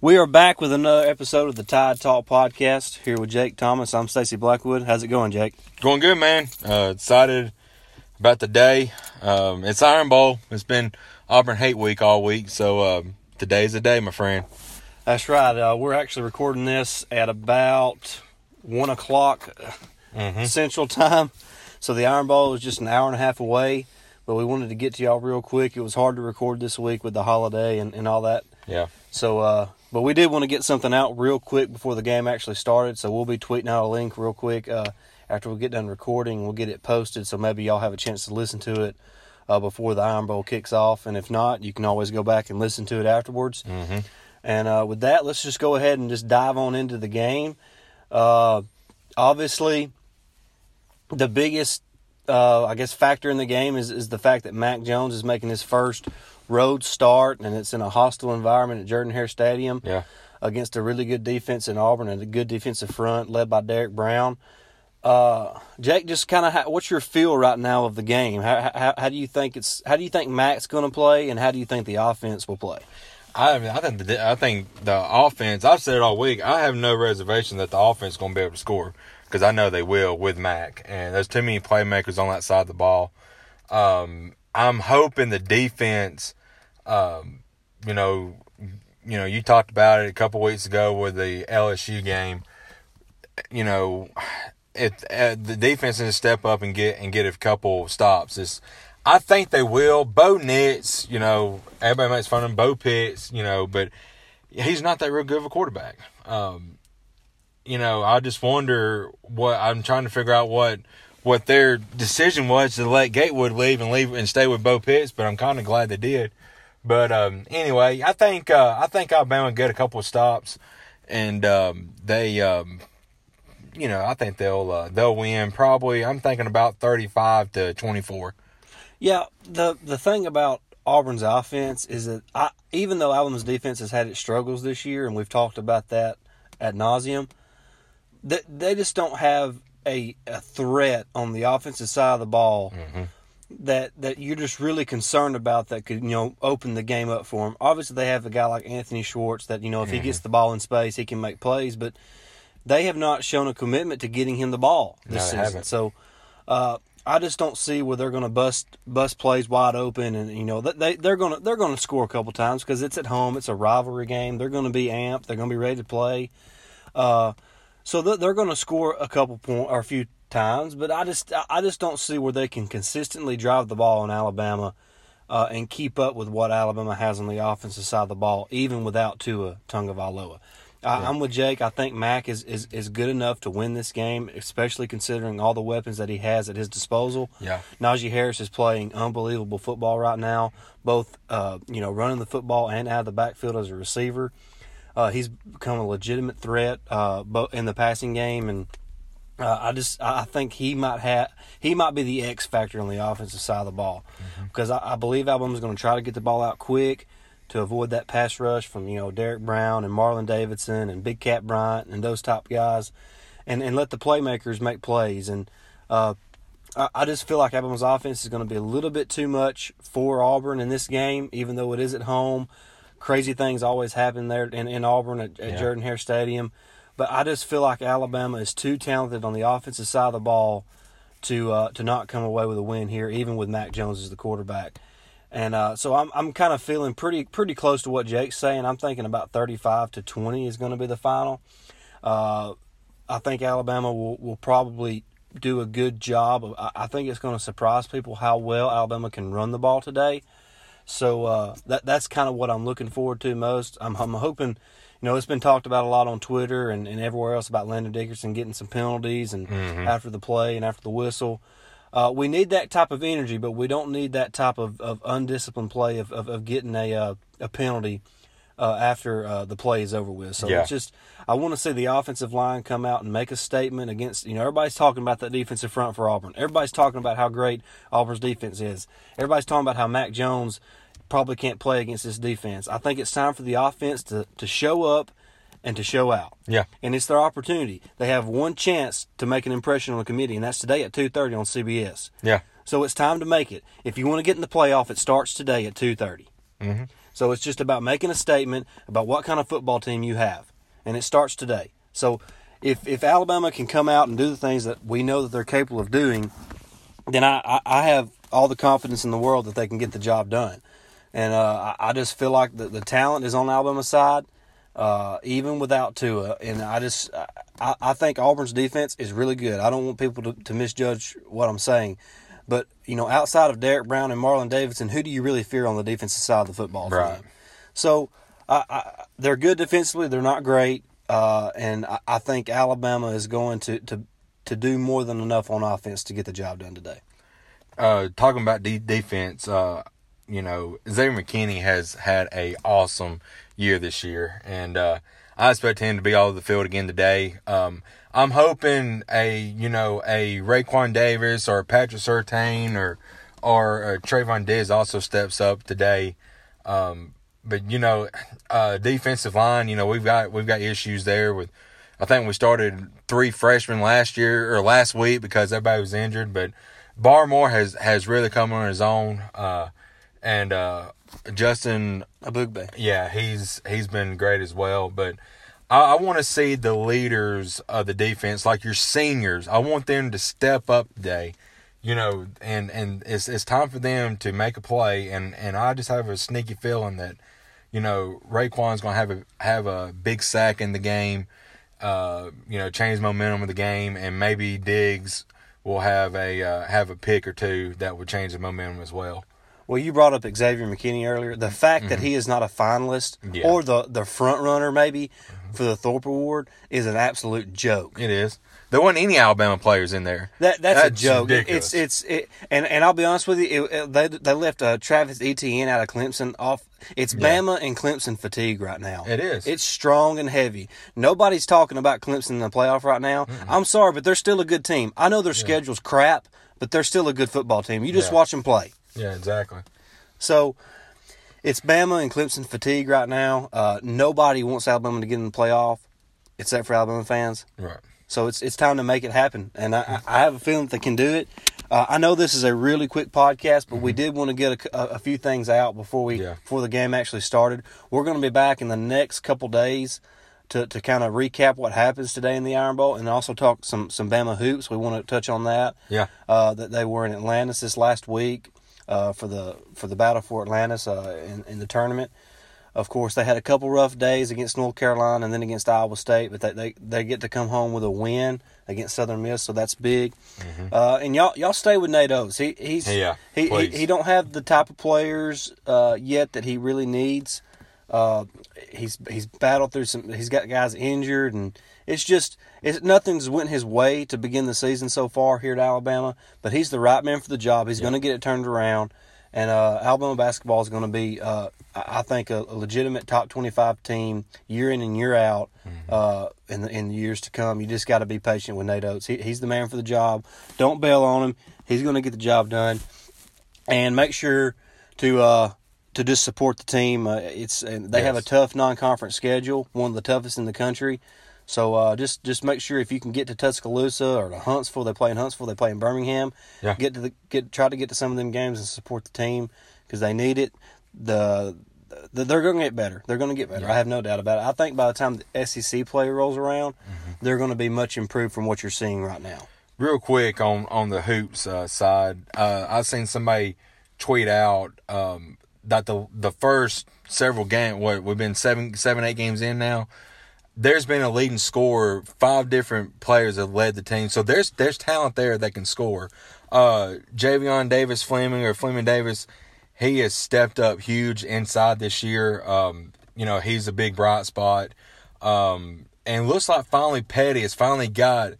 We are back with another episode of the Tide Talk podcast here with Jake Thomas. I'm Stacy Blackwood. How's it going, Jake? Going good, man. Uh, excited about the day. Um, it's Iron Bowl. It's been Auburn Hate Week all week, so um, today's the day, my friend. That's right. Uh, we're actually recording this at about one o'clock Mm-hmm. Central Time. So the Iron Bowl is just an hour and a half away, but we wanted to get to y'all real quick. It was hard to record this week with the holiday and, and all that. Yeah. So, uh, but we did want to get something out real quick before the game actually started. So we'll be tweeting out a link real quick uh, after we get done recording. We'll get it posted, so maybe y'all have a chance to listen to it uh, before the Iron Bowl kicks off. And if not, you can always go back and listen to it afterwards. Mm-hmm. And uh, with that, let's just go ahead and just dive on into the game. Uh, obviously, the biggest, uh, I guess, factor in the game is, is the fact that Mac Jones is making his first road start, and it's in a hostile environment at Jordan Hare Stadium Yeah. against a really good defense in Auburn and a good defensive front led by Derrick Brown. Uh, Jake, just kind of, what's your feel right now of the game? How, how, how do you think it's? How do you think Mac's going to play, and how do you think the offense will play? I mean, I think the I think the offense. I've said it all week. I have no reservation that the offense is going to be able to score because I know they will with Mac, and there's too many playmakers on that side of the ball. Um, I'm hoping the defense. Um, you know, you know, you talked about it a couple weeks ago with the LSU game. You know, it uh, the defense needs to step up and get and get a couple stops. It's, I think they will. Bo Nix, you know, everybody makes fun of him. Bo Pitts, you know, but he's not that real good of a quarterback. Um, you know, I just wonder what I'm trying to figure out what what their decision was to let Gatewood leave and leave and stay with Bo Pitts, but I'm kind of glad they did. But um, anyway, I think uh, I think Alabama get a couple of stops, and um, they, um, you know, I think they'll uh, they'll win. Probably, I'm thinking about 35 to 24. Yeah, the the thing about Auburn's offense is that I, even though Alabama's defense has had its struggles this year, and we've talked about that at nauseum, they, they just don't have a, a threat on the offensive side of the ball that that you're just really concerned about that could you know open the game up for them. Obviously, they have a guy like Anthony Schwartz that you know if he gets the ball in space, he can make plays, but they have not shown a commitment to getting him the ball this No, they season. haven't. So uh, I just don't see where they're going to bust bust plays wide open, and you know they they're going to they're going to score a couple times because it's at home, it's a rivalry game. They're going to be amped, they're going to be ready to play. Uh, so they're going to score a couple point or a few times, but I just I just don't see where they can consistently drive the ball in Alabama. Uh, and keep up with what Alabama has on the offensive side of the ball, even without Tua Tagovailoa. I, I'm with Jake. I think Mac is, is, is good enough to win this game, especially considering all the weapons that he has at his disposal. Yeah. Najee Harris is playing unbelievable football right now, both uh, you know running the football and out of the backfield as a receiver. Uh, he's become a legitimate threat uh, in the passing game, and uh, I just I think he might have he might be the X factor on the offensive side of the ball because I, I believe Alabama's going to try to get the ball out quick to avoid that pass rush from you know Derrick Brown and Marlon Davidson and Big Kat Bryant and those top guys, and and let the playmakers make plays and. Uh, I I just feel like Alabama's offense is going to be a little bit too much for Auburn in this game, even though it is at home. Crazy things always happen there in, in Auburn at, at Yeah. Jordan Hare Stadium. But I just feel like Alabama is too talented on the offensive side of the ball to uh, to not come away with a win here, even with Mac Jones as the quarterback. And uh, so I'm I'm kind of feeling pretty pretty close to what Jake's saying. I'm thinking about 35 to 20 is going to be the final. Uh, I think Alabama will, will probably do a good job. Of, I, I think it's going to surprise people how well Alabama can run the ball today. So uh, that that's kind of what I'm looking forward to most. I'm, I'm hoping, you know, it's been talked about a lot on Twitter and, and everywhere else about Landon Dickerson getting some penalties and after the play and after the whistle. Uh, we need that type of energy, but we don't need that type of, of undisciplined play of, of, of getting a uh, a penalty uh, after uh, the play is over with. So Yeah. it's just I want to see the offensive line come out and make a statement against. You know, everybody's talking about that defensive front for Auburn. Everybody's talking about how great Auburn's defense is. Everybody's talking about how Mac Jones probably can't play against this defense. I think it's time for the offense to to show up and to show out. Yeah. And it's their opportunity. They have one chance to make an impression on the committee, and that's today at 2:30 on CBS. Yeah. So it's time to make it. If you want to get in the playoff, it starts today at 2:30. Mm-hmm. So it's just about making a statement about what kind of football team you have, and it starts today. So if if Alabama can come out and do the things that we know that they're capable of doing, then I, I, I have all the confidence in the world that they can get the job done. And uh, I, just feel like the, the talent is on Alabama's side, uh, even without Tua. And I just I, I think Auburn's defense is really good. I don't want people to, to misjudge what I'm saying. But, you know, outside of Derrick Brown and Marlon Davidson, who do you really fear on the defensive side of the football Right. So I, I, they're good defensively. They're not great. Uh, and I, I think Alabama is going to, to, to do more than enough on offense to get the job done today. uh, talking about de- defense, uh, you know, Xavier McKinney has had a awesome year this year, and uh, I expect him to be all over the field again today. Um, I'm hoping a you know a Raekwon Davis or Patrick Surtain or or uh, Trevon Diggs also steps up today. Um, but you know, uh, defensive line, you know, we've got we've got issues there with. I think we started three freshmen last year or last week because everybody was injured, but Barmore has has really come on his own. Uh, and uh, Justin, Eboigbe. yeah, he's he's been great as well. But I, I want to see the leaders of the defense, like your seniors. I want them to step up today. You know, and and it's it's time for them to make a play. And and I just have a sneaky feeling that, you know, Raekwon's gonna have a have a big sack in the game. Uh, you know, change momentum of the game, and maybe Diggs will have a uh, have a pick or two that would change the momentum as well. Well, you brought up Xavier McKinney earlier. The fact that he is not a finalist Mm-hmm. Yeah. Mm-hmm. or the, the front runner maybe for the Thorpe Award is an absolute joke. It is. There wasn't any Alabama players in there. That that's, That's a joke. ridiculous. It's it's it, and and I'll be honest with you, it, it- they they left uh, Travis Etienne out of Clemson off. It's Bama and Clemson fatigue right now. It is. It's strong and heavy. Nobody's talking about Clemson in the playoff right now. I'm sorry, but they're still a good team. I know their schedule's crap, but they're still a good football team. You just Yeah. watch them play. Yeah, exactly. So it's Bama and Clemson fatigue right now. Uh, nobody wants Alabama to get in the playoff, except for Alabama fans. Right. So it's it's time to make it happen, and I, I have a feeling that they can do it. Uh, I know this is a really quick podcast, but we did want to get a, a- a few things out before we Yeah. before the game actually started. We're going to be back in the next couple days to, to kind of recap what happens today in the Iron Bowl, and also talk some some Bama hoops. We want to touch on that. Yeah. Uh, that they were in Atlantis this last week uh, for the for the battle for Atlantis uh, in, in the tournament. Of course, they had a couple rough days against North Carolina and then against Iowa State, but they, they, they get to come home with a win against Southern Miss, so that's big. Uh, and y'all y'all stay with Nate Oats. He he's Mm-hmm. Yeah, he, he he don't have the type of players uh, yet that he really needs. Uh, he's he's battled through some. He's got guys injured, and it's just it's nothing's went his way to begin the season so far here at Alabama. But he's the right man for the job. He's going to get it turned around, and uh, Alabama basketball is going to be, uh, I think, a, a legitimate top twenty-five team year in and year out uh, in the in the years to come. You just got to be patient with Nate Oats. He, he's the man for the job. Don't bail on him. He's going to get the job done and make sure to uh, to just support the team. Uh, it's and they have a tough non-conference schedule, one of the toughest in the country. So uh, just just make sure if you can get to Tuscaloosa or to Huntsville, they play in Huntsville, they play in Birmingham. Yeah. Get to the get try to get to some of them games and support the team because they need it. The, the they're going to get better. They're going to get better. I have no doubt about it. I think by the time the SEC play rolls around, Mm-hmm. they're going to be much improved from what you're seeing right now. Real quick on on the hoops uh, side, uh, I seen somebody tweet out um, that the the first several game what we've been seven seven eight games in now. There's been a leading scorer. Five different players have led the team, so there's there's talent there that can score. Uh, Javian Davis Fleming or Fleming Davis, he has stepped up huge inside this year. Um, you know he's a big bright spot, um, and looks like finally Petty has finally got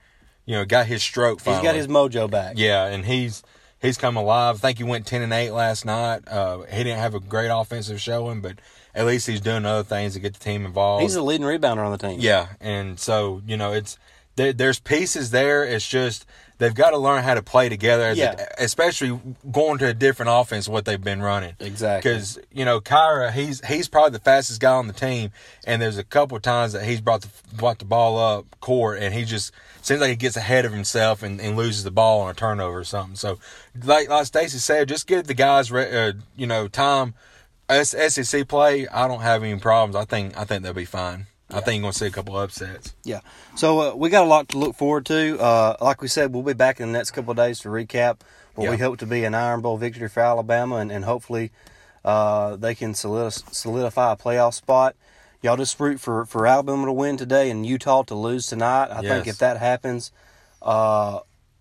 you know got his stroke. Finally. He's got his mojo back. Yeah, and he's he's come alive. I think he went ten and eight last night. Uh, he didn't have a great offensive showing, but at least he's doing other things to get the team involved. He's the leading rebounder on the team. yeah, and so you know it's there, there's pieces there. It's just they've got to learn how to play together, as a- Yeah. especially going to a different offense what they've been running. Exactly. Because you know Kira, he's he's probably the fastest guy on the team, and there's a couple of times that he's brought the brought the ball up court, and he just seems like he gets ahead of himself and, and loses the ball on a turnover or something. So, like like Stacy said, just give the guys uh, you know time SEC play, I don't have any problems. I think I think they'll be fine. I think you're gonna see a couple upsets. Yeah. So uh, we got a lot to look forward to. Uh, like we said, we'll be back in the next couple of days to recap what we hope to be an Iron Bowl victory for Alabama, and, and hopefully uh, they can solidify a playoff spot. Y'all just root for, for Alabama to win today and Utah to lose tonight. I think if that happens, uh,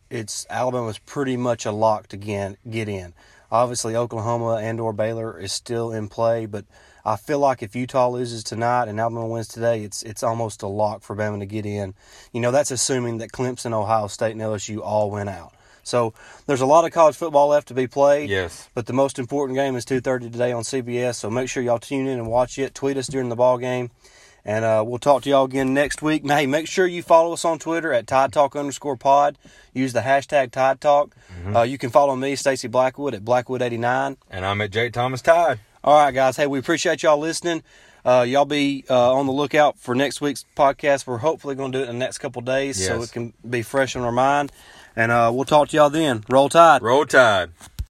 it's Alabama's pretty much a lock to get, get in. Obviously, Oklahoma and or Baylor is still in play, but I feel like if Utah loses tonight and Alabama wins today, it's it's almost a lock for Bama to get in. You know, that's assuming that Clemson, Ohio State, and LSU all went out. So there's a lot of college football left to be played. Yes. But the most important game is 2:30 today on CBS. So make sure y'all tune in and watch it. Tweet us during the ball game, and uh, we'll talk to y'all again next week. Hey, make sure you follow us on Twitter at Tide Talk underscore Pod. Use the hashtag Tide Talk. Uh, you can follow me, Stacy Blackwood, at Blackwood89. And I'm at Jake Thomas Tide. All right, guys. Hey, we appreciate y'all listening. Uh, y'all be uh, on the lookout for next week's podcast. We're hopefully going to do it in the next couple days so it can be fresh on our mind. And uh, we'll talk to y'all then. Roll Tide. Roll Tide.